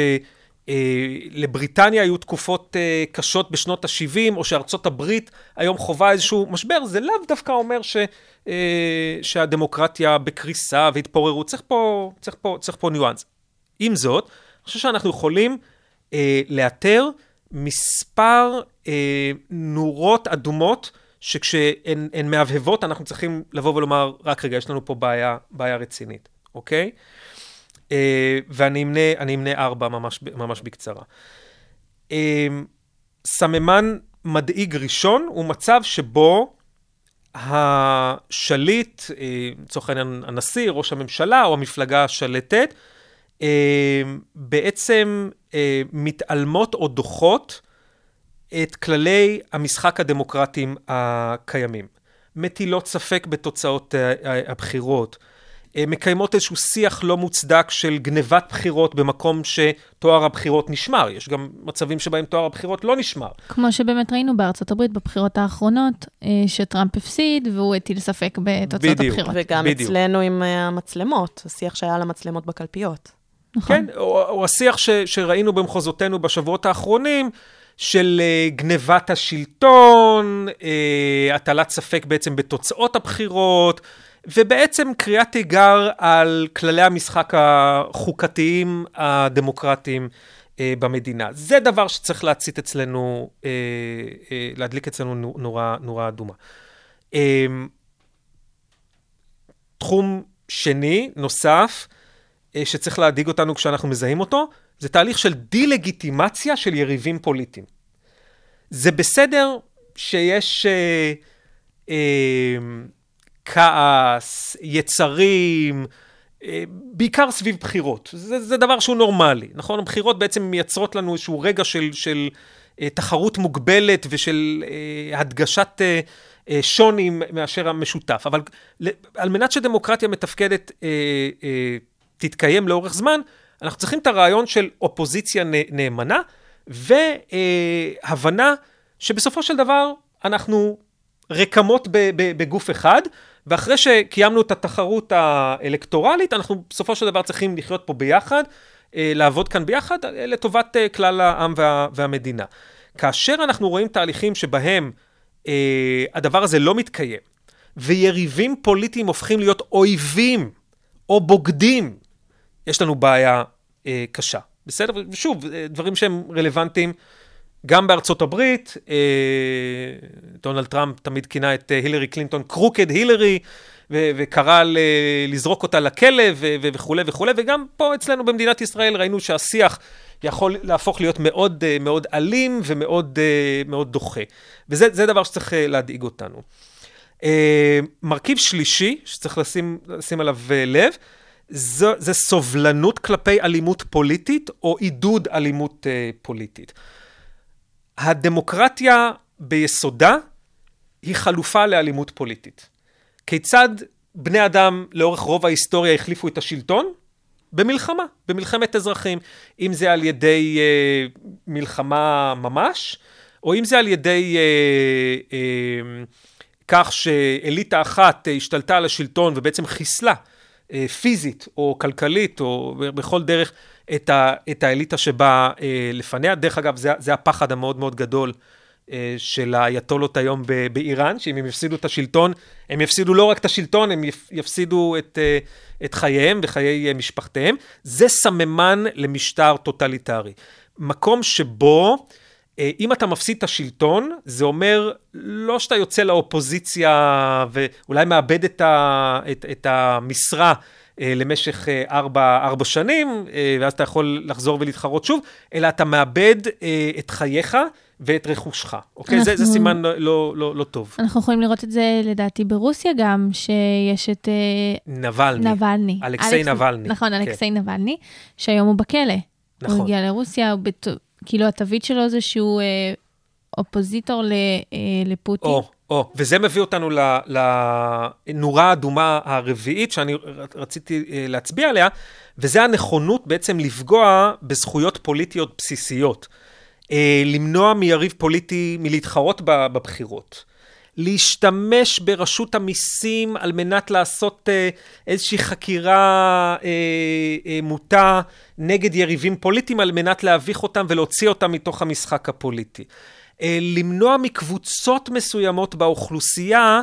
לבריטניה היו תקופות קשות בשנות ה-70, או שארצות הברית היום חווה איזשהו משבר, זה לאו דווקא אומר ש, שהדמוקרטיה בקריסה והתפוררות. צריך פה, צריך פה, צריך פה ניואנס. עם זאת, אני חושב שאנחנו יכולים אה, לאתר מספר אה, נורות אדומות, שכשהן מהבהבות, אנחנו צריכים לבוא ולומר, רק רגע, יש לנו פה בעיה, בעיה רצינית, אוקיי? אה, ואני אמנה, אמנה ארבע ממש, ממש בקצרה. אה, סממן מדאיג ראשון הוא מצב שבו השליט, אה, לצורך העניין הנשיא, ראש הממשלה או המפלגה השלטת, בעצם מתעלמות או דוחות את כללי המשחק הדמוקרטיים הקיימים. מטילות ספק בתוצאות הבחירות, מקיימות איזשהו שיח לא מוצדק של גנבת בחירות במקום שתואר הבחירות נשמר. יש גם מצבים שבהם תואר הבחירות לא נשמר. כמו שבאמת ראינו בארצות הברית בבחירות האחרונות, שטראמפ הפסיד והוא הטיל ספק בתוצאות בדיוק, הבחירות. וגם בדיוק. אצלנו עם המצלמות, השיח שהיה על המצלמות בקלפיות. נכון. כן, או, או השיח ש, שראינו במחוזותינו בשבועות האחרונים, של uh, גנבת השלטון, uh, הטלת ספק בעצם בתוצאות הבחירות, ובעצם קריאת תיגר על כללי המשחק החוקתיים הדמוקרטיים uh, במדינה. זה דבר שצריך להצית אצלנו, uh, uh, להדליק אצלנו נורה, נורה אדומה. Uh, תחום שני, נוסף, אה, שצריך להדאיג אותנו כשאנחנו מזהים אותו, זה תהליך של דה-לגיטימציה של יריבים פוליטיים. זה בסדר שיש אה, אה, כעס, יצרים, אה, בעיקר סביב בחירות. זה, זה דבר שהוא נורמלי, נכון? הבחירות בעצם מייצרות לנו איזשהו רגע של, של אה, תחרות מוגבלת ושל אה, הדגשת... שוני מאשר המשותף. אבל על מנת שדמוקרטיה מתפקדת תתקיים לאורך זמן, אנחנו צריכים את הרעיון של אופוזיציה נאמנה, והבנה שבסופו של דבר אנחנו רקמות בגוף אחד, ואחרי שקיימנו את התחרות האלקטורלית, אנחנו בסופו של דבר צריכים לחיות פה ביחד, אה, לעבוד כאן ביחד אה, לטובת אה, כלל העם וה, והמדינה. כאשר אנחנו רואים תהליכים שבהם אה, הדבר הזה לא מתקיים, ויריבים פוליטיים הופכים להיות אויבים או בוגדים, יש לנו בעיה אה, קשה. בסדר? ושוב, דברים שהם רלוונטיים גם בארצות הברית, אה, דונלד טראמפ תמיד כינה את הילרי קלינטון קרוקד הילרי, וקרא לזרוק אותה לכלא וכולי וכולי, וגם פה אצלנו במדינת ישראל ראינו שהשיח יכול להפוך להיות מאוד מאוד אלים ומאוד מאוד דוחה. וזה דבר שצריך להדאיג אותנו. מרכיב שלישי שצריך לשים, לשים עליו לב, זה, זה סובלנות כלפי אלימות פוליטית או עידוד אלימות פוליטית. הדמוקרטיה ביסודה היא חלופה לאלימות פוליטית. כיצד בני אדם לאורך רוב ההיסטוריה החליפו את השלטון? במלחמה, במלחמת אזרחים. אם זה על ידי אה, מלחמה ממש, או אם זה על ידי אה, אה, כך שאליטה אחת השתלטה על השלטון ובעצם חיסלה אה, פיזית או כלכלית או בכל דרך את, ה, את האליטה שבאה אה, לפניה. דרך אגב, זה, זה הפחד המאוד מאוד גדול אה, של האייתולות היום ב, באיראן, שאם הם יפסידו את השלטון, הם יפסידו לא רק את השלטון, הם יפסידו את, אה, את חייהם וחיי אה, משפחתיהם. זה סממן למשטר טוטליטרי. מקום שבו... אה, אם אתה מפסיד את השלטון, זה אומר לא שאתה יוצא לאופוזיציה ואולי מאבד את, ה, את, את המשרה למשך אה, ארבע, ארבע שנים, אה, ואז אתה יכול לחזור ולהתחרות שוב, אלא אתה מאבד את חייך ואת רכושך, אוקיי? אנחנו... זה, זה סימן לא, לא, לא, לא טוב. אנחנו יכולים לראות את זה לדעתי ברוסיה גם, שיש את... נבלני. נבלני. אלכסיי אלכס... נבלני. נכון, כן. אלכסיי נבלני, שהיום הוא בכלא. נכון. הוא הגיע לרוסיה, הוא בת... כאילו התווית שלו זה שהוא אה, אופוזיטור ל, אה, לפוטין. או, או, וזה מביא אותנו לנורה האדומה הרביעית שאני רציתי אה, להצביע עליה, וזה הנכונות בעצם לפגוע בזכויות פוליטיות בסיסיות. אה, למנוע מיריב פוליטי מלהתחרות בבחירות. להשתמש ברשות המיסים על מנת לעשות אה, איזושהי חקירה מוטה נגד יריבים פוליטיים על מנת להביך אותם ולהוציא אותם מתוך המשחק הפוליטי. אה, למנוע מקבוצות מסוימות באוכלוסייה,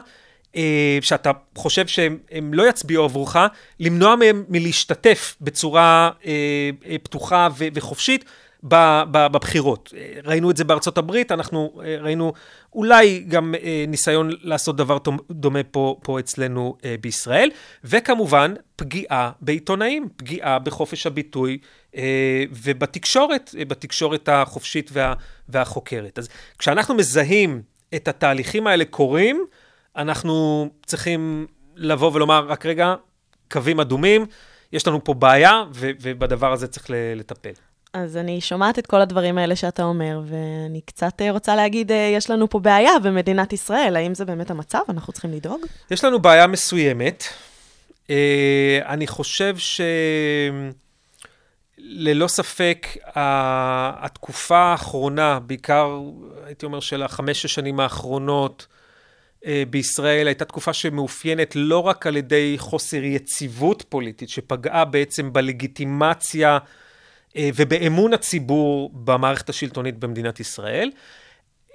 אה, שאתה חושב שהם לא יצביעו עבורך, למנוע מהם מלהשתתף בצורה אה, פתוחה וחופשית בבחירות. ראינו את זה בארצות הברית, אנחנו ראינו אולי גם ניסיון לעשות דבר דומה פה, פה אצלנו בישראל, וכמובן פגיעה בעיתונאים, פגיעה בחופש הביטוי אה, ובתקשורת, אה, בתקשורת החופשית וה, והחוקרת. אז כשאנחנו מזהים את התהליכים האלה קורים, אנחנו צריכים לבוא ולומר, רק רגע, קווים אדומים, יש לנו פה בעיה, ובדבר הזה צריך לטפל. אז אני שומעת את כל הדברים האלה שאתה אומר, ואני קצת אה, רוצה להגיד, יש לנו פה בעיה במדינת ישראל. האם זה באמת המצב? אנחנו צריכים לדאוג? יש לנו בעיה מסוימת. אני חושב ש... ללא ספק, התקופה האחרונה, בעיקר, הייתי אומר, של החמש שנים האחרונות אה, בישראל, הייתה תקופה שמאופיינת לא רק על ידי חוסר יציבות פוליטית, שפגעה בעצם בלגיטימציה אה, ובאמון הציבור במערכת השלטונית במדינת ישראל.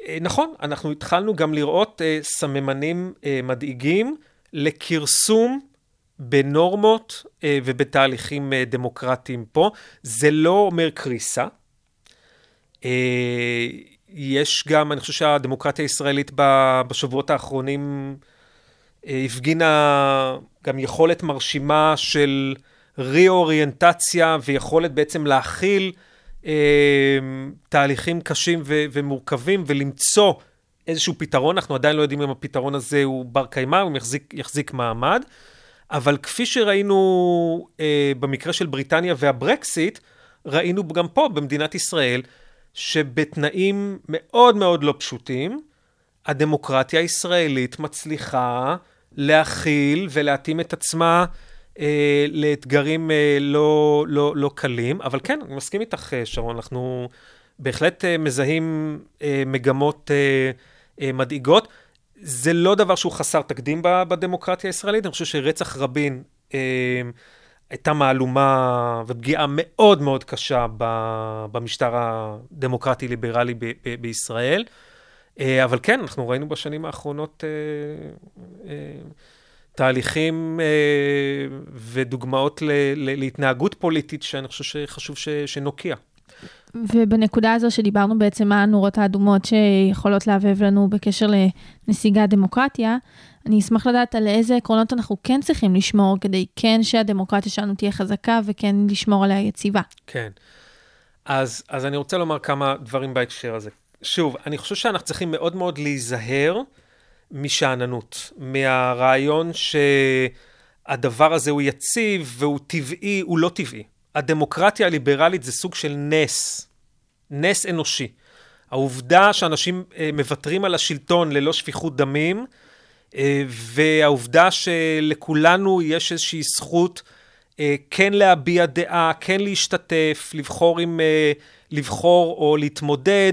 אה, נכון, אנחנו התחלנו גם לראות סממנים מדאיגים לכרסום בנורמות אה, ובתהליכים אה, דמוקרטיים פה. זה לא אומר קריסה. אה, יש גם, אני חושב שהדמוקרטיה הישראלית בשבועות האחרונים הפגינה גם יכולת מרשימה של ריאוריינטציה ויכולת בעצם להכיל תהליכים קשים ומורכבים ולמצוא איזשהו פתרון. אנחנו עדיין לא יודעים אם הפתרון הזה הוא בר קיימא, הוא יחזיק, יחזיק מעמד. אבל כפי שראינו אה, במקרה של בריטניה והברקסיט, ראינו גם פה, במדינת ישראל, שבתנאים מאוד מאוד לא פשוטים, הדמוקרטיה הישראלית מצליחה להכיל ולהתאים את עצמה אה, לאתגרים אה, לא, לא, לא קלים, אבל כן, אני מסכים איתך, אה, שרון, אנחנו בהחלט אה, מזהים אה, מגמות אה, אה, מדאיגות. זה לא דבר שהוא חסר תקדים בדמוקרטיה הישראלית, אני חושב שרצח רבין אה, הייתה מהלומה ופגיעה מאוד מאוד קשה במשטר הדמוקרטי-ליברלי בישראל. אה, אבל כן, אנחנו ראינו בשנים האחרונות אה, אה, תהליכים ודוגמאות להתנהגות פוליטית שאני חושב שחשוב שנוקיע. ובנקודה הזו שדיברנו בעצם מה הנורות האדומות שיכולות להבהב לנו בקשר לנסיגת דמוקרטיה, אני אשמח לדעת על איזה עקרונות אנחנו כן צריכים לשמור כדי כן שהדמוקרטיה שלנו תהיה חזקה וכן לשמור עליה יציבה. כן. אז, אז אני רוצה לומר כמה דברים בהקשר הזה. שוב, אני חושב שאנחנו צריכים מאוד מאוד להיזהר משאננות, מהרעיון שהדבר הזה הוא יציב והוא טבעי, הוא לא טבעי. הדמוקרטיה הליברלית זה סוג של נס, נס אנושי. העובדה שאנשים אה, מוותרים על השלטון ללא שפיכות דמים, אה, והעובדה שלכולנו יש איזושהי זכות אה, כן להביע דעה, כן להשתתף, לבחור עם, לבחור או להתמודד,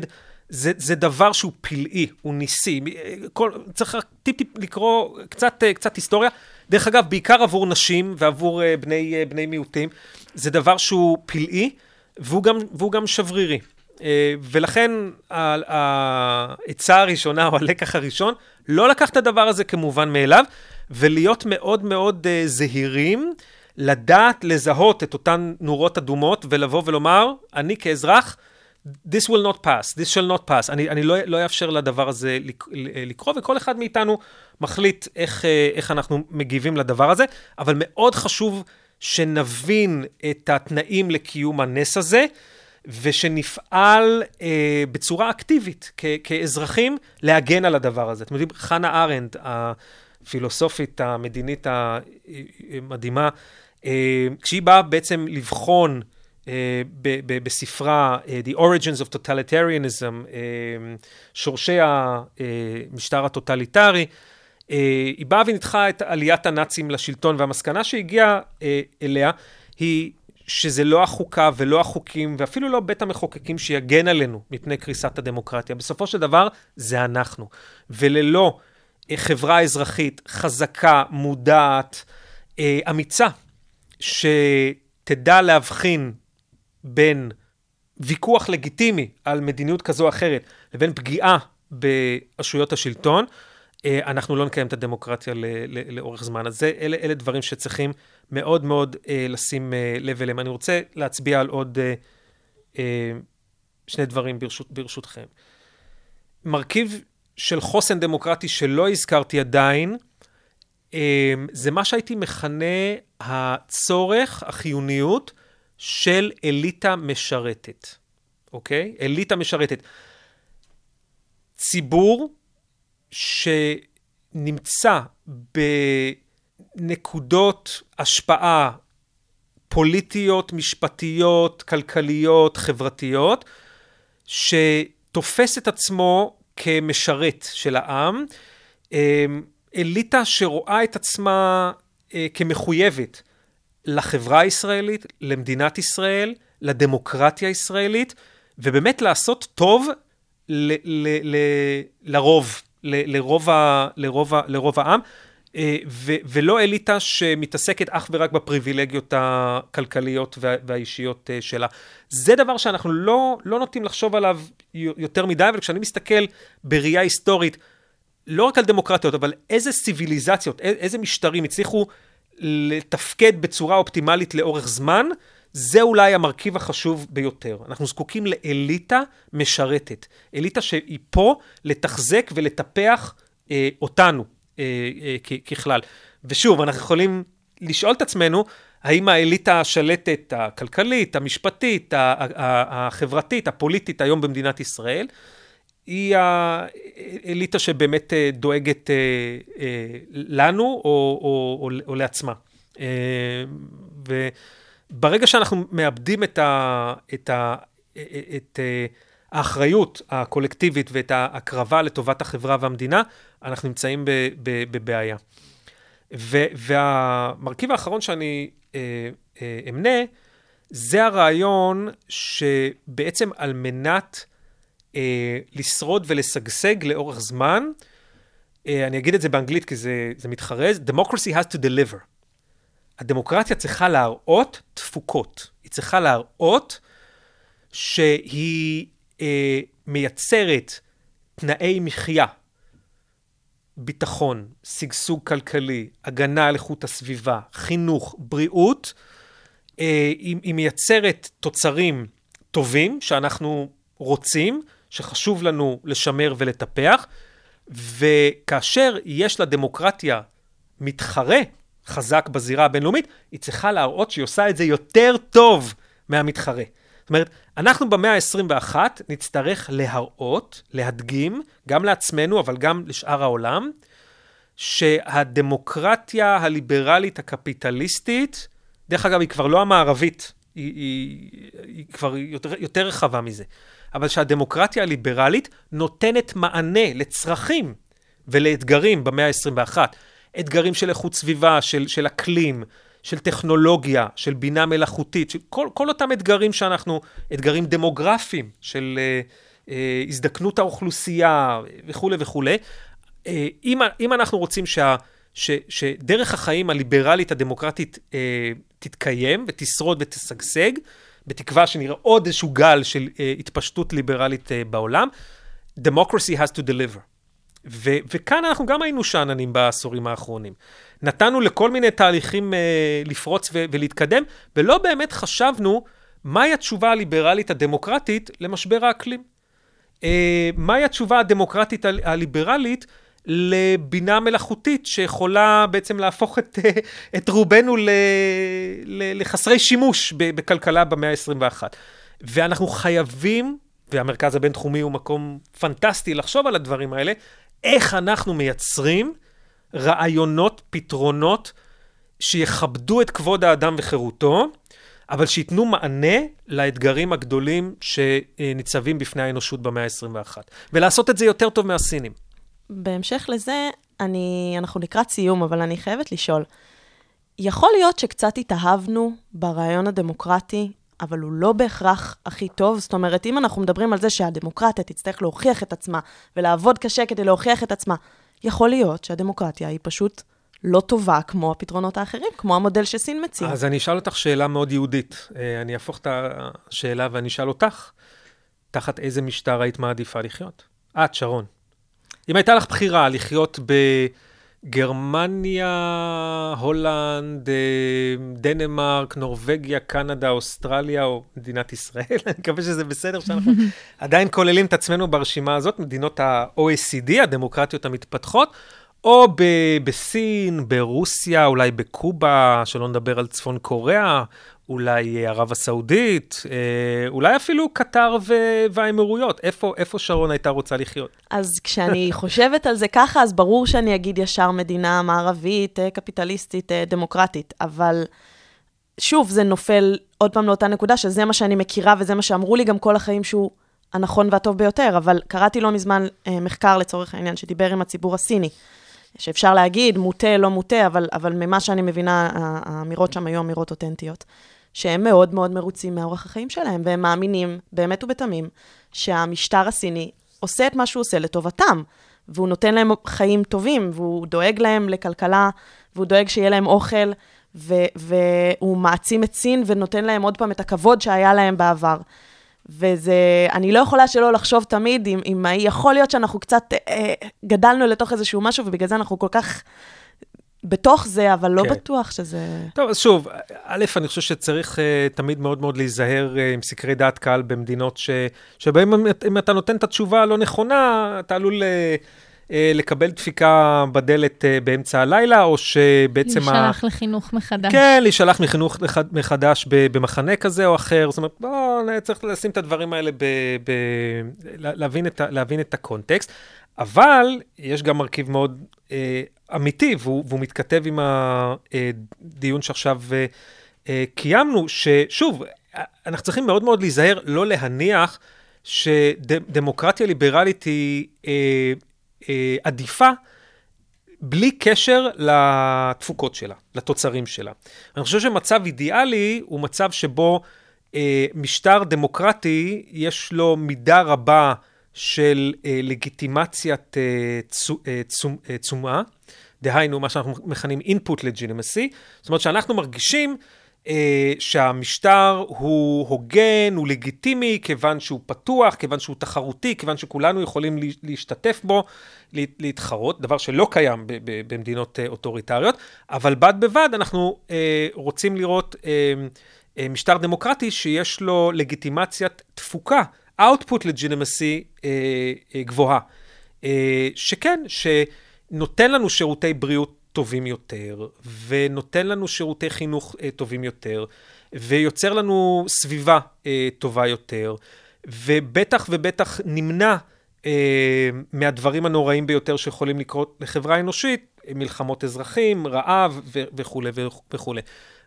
זה, זה דבר שהוא פלאי, הוא ניסי. כל, צריך טיפ-טיפ לקרוא קצת, קצת היסטוריה. דרך אגב, בעיקר עבור נשים ועבור בני, בני מיעוטים, זה דבר שהוא פלאי והוא גם, והוא גם שברירי. ולכן העצה הראשונה או הלקח הראשון, לא לקח את הדבר הזה כמובן מאליו, ולהיות מאוד מאוד זהירים. לדעת לזהות את אותן נורות אדומות ולבוא ולומר, אני כאזרח, this will not pass, this shall not pass. אני, אני לא, לא אאפשר לדבר הזה לקרות, וכל אחד מאיתנו מחליט איך, אה, איך אנחנו מגיבים לדבר הזה, אבל מאוד חשוב שנבין את התנאים לקיום הנס הזה, ושנפעל אה, בצורה אקטיבית כ- כאזרחים להגן על הדבר הזה. אתם יודעים, חנה ארנד, הפילוסופית המדינית המדהימה, אה, כשהיא באה בעצם לבחון אה, בספרה אה, The Origins of Totalitarianism, שורשי המשטר הטוטליטרי, היא באה וניתחה את עליית הנאצים לשלטון, והמסקנה שהגיעה אליה היא שזה לא החוקה ולא החוקים, ואפילו לא בית המחוקקים שיגן עלינו מפני קריסת הדמוקרטיה. בסופו של דבר, זה אנחנו. וללא חברה אזרחית חזקה, מודעת, אמיצה, שתדע להבחין בין ויכוח לגיטימי על מדיניות כזו או אחרת לבין פגיעה ברשויות השלטון, אה, אנחנו לא נקיים את הדמוקרטיה לאורך זמן. אז זה, אלה, אלה דברים שצריכים מאוד מאוד אה, לשים אה, לב אליהם. אני רוצה להצביע על עוד שני דברים ברשות, ברשותכם. מרכיב של חוסן דמוקרטי שלא הזכרתי עדיין, זה מה שהייתי מכנה הצורך, החיוניות של אליטה משרתת, אוקיי? אליטה משרתת. ציבור שנמצא בנקודות השפעה פוליטיות, משפטיות, כלכליות, חברתיות, שתופס את עצמו כמשרת של העם. אמ, אליטה שרואה את עצמה אה, כמחויבת לחברה הישראלית, למדינת ישראל, לדמוקרטיה הישראלית, ובאמת לעשות טוב ל, ל, ל, לרוב, ל, לרוב, ה, לרוב, ה, לרוב העם, אה, ו, ולא אליטה שמתעסקת אך ורק בפריבילגיות הכלכליות וה, והאישיות אה, שלה. זה דבר שאנחנו לא, לא נוטים לחשוב עליו יותר מדי, אבל כשאני מסתכל בראייה היסטורית, לא רק על דמוקרטיות, אבל איזה סיביליזציות, איזה משטרים הצליחו לתפקד בצורה אופטימלית לאורך זמן, זה אולי המרכיב החשוב ביותר. אנחנו זקוקים לאליטה משרתת. אליטה שהיא פה לתחזק ולטפח אה, אותנו אה, אה, ככלל. ושוב, אנחנו יכולים לשאול את עצמנו, האם האליטה השלטת, הכלכלית, המשפטית, החברתית, הפוליטית היום במדינת ישראל, היא האליטה שבאמת אה, דואגת אה, אה, לנו או, או, או, או לעצמה. וברגע שאנחנו מאבדים את, ה, את, ה, את האחריות הקולקטיבית ואת ההקרבה לטובת החברה והמדינה, אנחנו נמצאים בבעיה. והמרכיב האחרון שאני אמנה, זה הרעיון שבעצם על מנת אה, לשרוד ולשגשג לאורך זמן, אה, אני אגיד את זה באנגלית כי זה, זה מתחרז, democracy has to deliver. הדמוקרטיה צריכה להראות תפוקות. היא צריכה להראות שהיא אה, מייצרת תנאי מחיה, ביטחון, שגשוג כלכלי, הגנה על איכות הסביבה, חינוך, בריאות, אה, היא, מייצרת תוצרים טובים שאנחנו רוצים, שחשוב לנו לשמר ולטפח, וכאשר יש לדמוקרטיה מתחרה חזק בזירה הבינלאומית, היא צריכה להראות שהיא עושה את זה יותר טוב מהמתחרה. זאת אומרת, אנחנו במאה ה-21 נצטרך להראות, להדגים, גם לעצמנו, אבל גם לשאר העולם, שהדמוקרטיה הליברלית הקפיטליסטית, דרך אגב, היא כבר לא המערבית, היא, היא, היא כבר יותר, יותר רחבה מזה, אבל שהדמוקרטיה הליברלית נותנת מענה לצרכים ולאתגרים במאה ה-21. אתגרים של איכות סביבה, של, של אקלים, של טכנולוגיה, של בינה מלאכותית, של כל, כל אותם אתגרים שאנחנו, אתגרים דמוגרפיים, של אה, אה, הזדקנות האוכלוסייה וכולי וכולי. אה, אם, אם אנחנו רוצים שה, ש, שדרך החיים הליברלית הדמוקרטית אה, תתקיים ותשרוד ותשגשג, בתקווה שנראה עוד איזשהו גל של אה, התפשטות ליברלית אה, בעולם, democracy has to deliver. ו- וכאן אנחנו גם היינו שאננים בעשורים האחרונים. נתנו לכל מיני תהליכים אה, לפרוץ ו- ולהתקדם, ולא באמת חשבנו מהי התשובה הליברלית הדמוקרטית למשבר האקלים. אה, מהי התשובה הדמוקרטית הליברלית לבינה מלאכותית שיכולה בעצם להפוך את, את רובנו ל- ל- לחסרי שימוש בכלכלה במאה ה-21. ואנחנו חייבים, והמרכז הבינתחומי הוא מקום פנטסטי לחשוב על הדברים האלה, איך אנחנו מייצרים רעיונות, פתרונות, שיכבדו את כבוד האדם וחירותו, אבל שייתנו מענה לאתגרים הגדולים שניצבים בפני האנושות במאה ה-21. ולעשות את זה יותר טוב מהסינים. בהמשך לזה, אני, אנחנו לקראת סיום, אבל אני חייבת לשאול, יכול להיות שקצת התאהבנו ברעיון הדמוקרטי, אבל הוא לא בהכרח הכי טוב? זאת אומרת, אם אנחנו מדברים על זה שהדמוקרטיה תצטרך להוכיח את עצמה ולעבוד קשה כדי להוכיח את עצמה, יכול להיות שהדמוקרטיה היא פשוט לא טובה כמו הפתרונות האחרים, כמו המודל שסין מציע. אז אני אשאל אותך שאלה מאוד יהודית. אה, אני אהפוך את השאלה ואני אשאל אותך, תחת איזה משטר היית מעדיפה לחיות? את, שרון. אם הייתה לך בחירה לחיות בגרמניה, הולנד, אה, דנמרק, נורבגיה, קנדה, אוסטרליה או מדינת ישראל, אני מקווה שזה בסדר שאנחנו עדיין כוללים את עצמנו ברשימה הזאת, מדינות ה-OECD, הדמוקרטיות המתפתחות, או ב- בסין, ברוסיה, אולי בקובה, שלא נדבר על צפון קוריאה, אולי ערב הסעודית, אה, אולי אפילו קטר ו- והאמירויות. איפה, איפה שרון הייתה רוצה לחיות? אז כשאני חושבת על זה ככה, אז ברור שאני אגיד ישר מדינה מערבית, אה, קפיטליסטית, אה, דמוקרטית, אבל שוב, זה נופל עוד פעם לאותה נקודה, שזה מה שאני מכירה וזה מה שאמרו לי גם כל החיים שהוא הנכון והטוב ביותר, אבל קראתי לא מזמן מחקר לצורך העניין, שדיבר עם הציבור הסיני. שאפשר להגיד, מוטה, לא מוטה, אבל, אבל ממה שאני מבינה, האמירות שם היו אמירות אותנטיות. שהם מאוד מאוד מרוצים מאורח החיים שלהם, והם מאמינים, באמת ובתמים, שהמשטר הסיני עושה את מה שהוא עושה לטובתם, והוא נותן להם חיים טובים, והוא דואג להם לכלכלה, והוא דואג שיהיה להם אוכל, והוא מעצים את סין ונותן להם עוד פעם את הכבוד שהיה להם בעבר. וזה, אני לא יכולה שלא לחשוב תמיד אם, אם יכול להיות שאנחנו קצת אה, גדלנו לתוך איזשהו משהו, ובגלל זה אנחנו כל כך בתוך זה, אבל לא כן. בטוח שזה... טוב, אז שוב, א', אני חושב שצריך uh, תמיד מאוד מאוד להיזהר uh, עם סקרי דעת קהל במדינות ש... שבהן אם אתה נותן את התשובה הלא נכונה, אתה עלול... Uh, לקבל דפיקה בדלת באמצע הלילה, או שבעצם... להישלח ה... לחינוך מחדש. כן, להישלח מחינוך מחדש במחנה כזה או אחר. זאת אומרת, בואו, צריך לשים את הדברים האלה, ב... ב... להבין, את ה... להבין את הקונטקסט. אבל יש גם מרכיב מאוד אה, אמיתי, והוא, והוא מתכתב עם הדיון שעכשיו אה, אה, קיימנו, ששוב, אנחנו צריכים מאוד מאוד להיזהר לא להניח שדמוקרטיה ליברלית היא אה, אה, עדיפה בלי קשר לתפוקות שלה, לתוצרים שלה. אני חושב שמצב אידיאלי הוא מצב שבו אה, משטר דמוקרטי, יש לו מידה רבה של אה, לגיטימציית אה, צו, אה, צומ, אה, צומעה, דהיינו מה שאנחנו מכנים input legitimacy, זאת אומרת שאנחנו מרגישים אה, שהמשטר הוא הוגן, הוא לגיטימי, כיוון שהוא פתוח, כיוון שהוא תחרותי, כיוון שכולנו יכולים להשתתף בו, להתחרות, דבר שלא קיים במדינות אה, אוטוריטריות, אבל בד בבד אנחנו אה, רוצים לראות משטר דמוקרטי שיש לו לגיטימציית תפוקה, output legitimacy גבוהה. שכן, שנותן לנו שירותי בריאות טובים יותר, ונותן לנו שירותי חינוך אה, טובים יותר, ויוצר לנו סביבה אה, טובה יותר, ובטח ובטח נמנע אה, מהדברים הנוראים ביותר שיכולים לקרות לחברה אנושית, מלחמות אזרחים, רעב וכולי וכולי.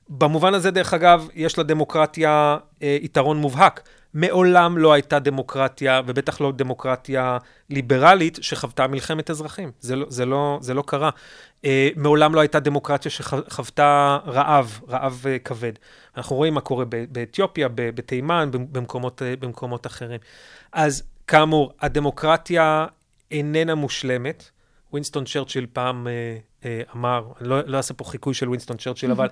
במובן הזה, דרך אגב, יש לדמוקרטיה אה, יתרון מובהק. מעולם לא הייתה דמוקרטיה, ובטח לא דמוקרטיה ליברלית, שחוותה מלחמת אזרחים. זה לא, זה לא, זה לא קרה. אה, מעולם לא הייתה דמוקרטיה שחוותה רעב, רעב אה, כבד. אנחנו רואים מה קורה באתיופיה, בתימן, במקומות, אה, במקומות אחרים. אז כאמור, הדמוקרטיה איננה מושלמת. ווינסטון צ'רצ'יל פעם אה, אה, אמר, אני לא, לא אעשה פה חיקוי של ווינסטון צ'רצ'יל, אבל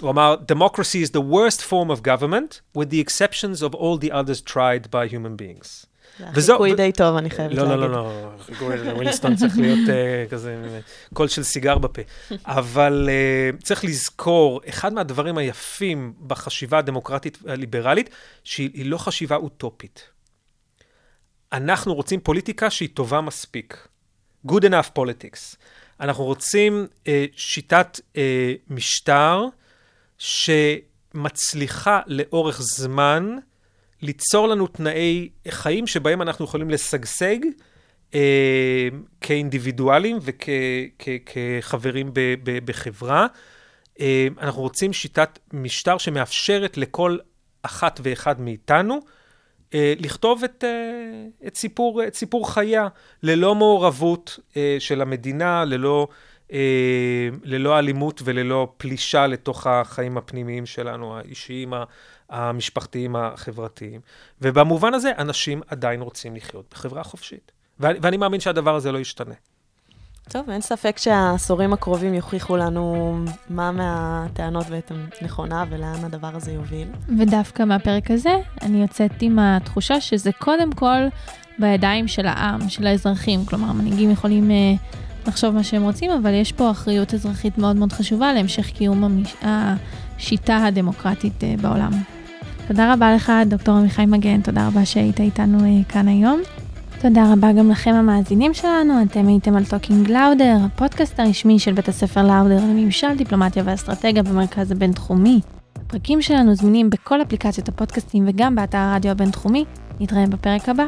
הוא אמר, Democracy is the worst form of government, with the exceptions of all the others tried by human beings. זה חיקוי די טוב, אני חייבת להגיד. לא, לא, לא, לא, חיקוי ווינסטון צריך להיות uh, כזה, קול של סיגר בפה. אבל uh, צריך לזכור, אחד מהדברים היפים בחשיבה הדמוקרטית הליברלית, שהיא לא חשיבה אוטופית. אנחנו רוצים פוליטיקה שהיא טובה מספיק. Good enough politics. אנחנו רוצים שיטת משטר שמצליחה לאורך זמן ליצור לנו תנאי חיים שבהם אנחנו יכולים לשגשג אה, כאינדיבידואלים וכחברים בחברה. אה, אנחנו רוצים שיטת משטר שמאפשרת לכל אחת ואחד מאיתנו אה, לכתוב את, אה, את, סיפור, את סיפור חייה, ללא מעורבות אה, של המדינה, ללא... אה, ללא אלימות וללא פלישה לתוך החיים הפנימיים שלנו, האישיים, המשפחתיים, החברתיים. ובמובן הזה, אנשים עדיין רוצים לחיות בחברה חופשית. ואני, ואני מאמין שהדבר הזה לא ישתנה. טוב, אין ספק שהעשורים הקרובים יוכיחו לנו מה מהטענות בעצם נכונה ולאן הדבר הזה יוביל. ודווקא מהפרק הזה, אני יוצאת עם התחושה שזה קודם כל בידיים של העם, של האזרחים. כלומר, מנהיגים יכולים uh, לחשוב מה שהם רוצים, אבל יש פה אחריות אזרחית מאוד מאוד חשובה להמשך קיום המש... השיטה הדמוקרטית uh, בעולם. תודה רבה לך, דוקטור עמיחי מגן, תודה רבה שהיית איתנו uh, כאן היום. תודה רבה גם לכם המאזינים שלנו, אתם הייתם על Talking לאודר, הפודקאסט הרשמי של בית הספר לאודר לממשל, דיפלומטיה ואסטרטגיה במרכז הבינתחומי. הפרקים שלנו זמינים בכל אפליקציות הפודקאסטים וגם באתר הרדיו הבינתחומי. נתראה בפרק הבא.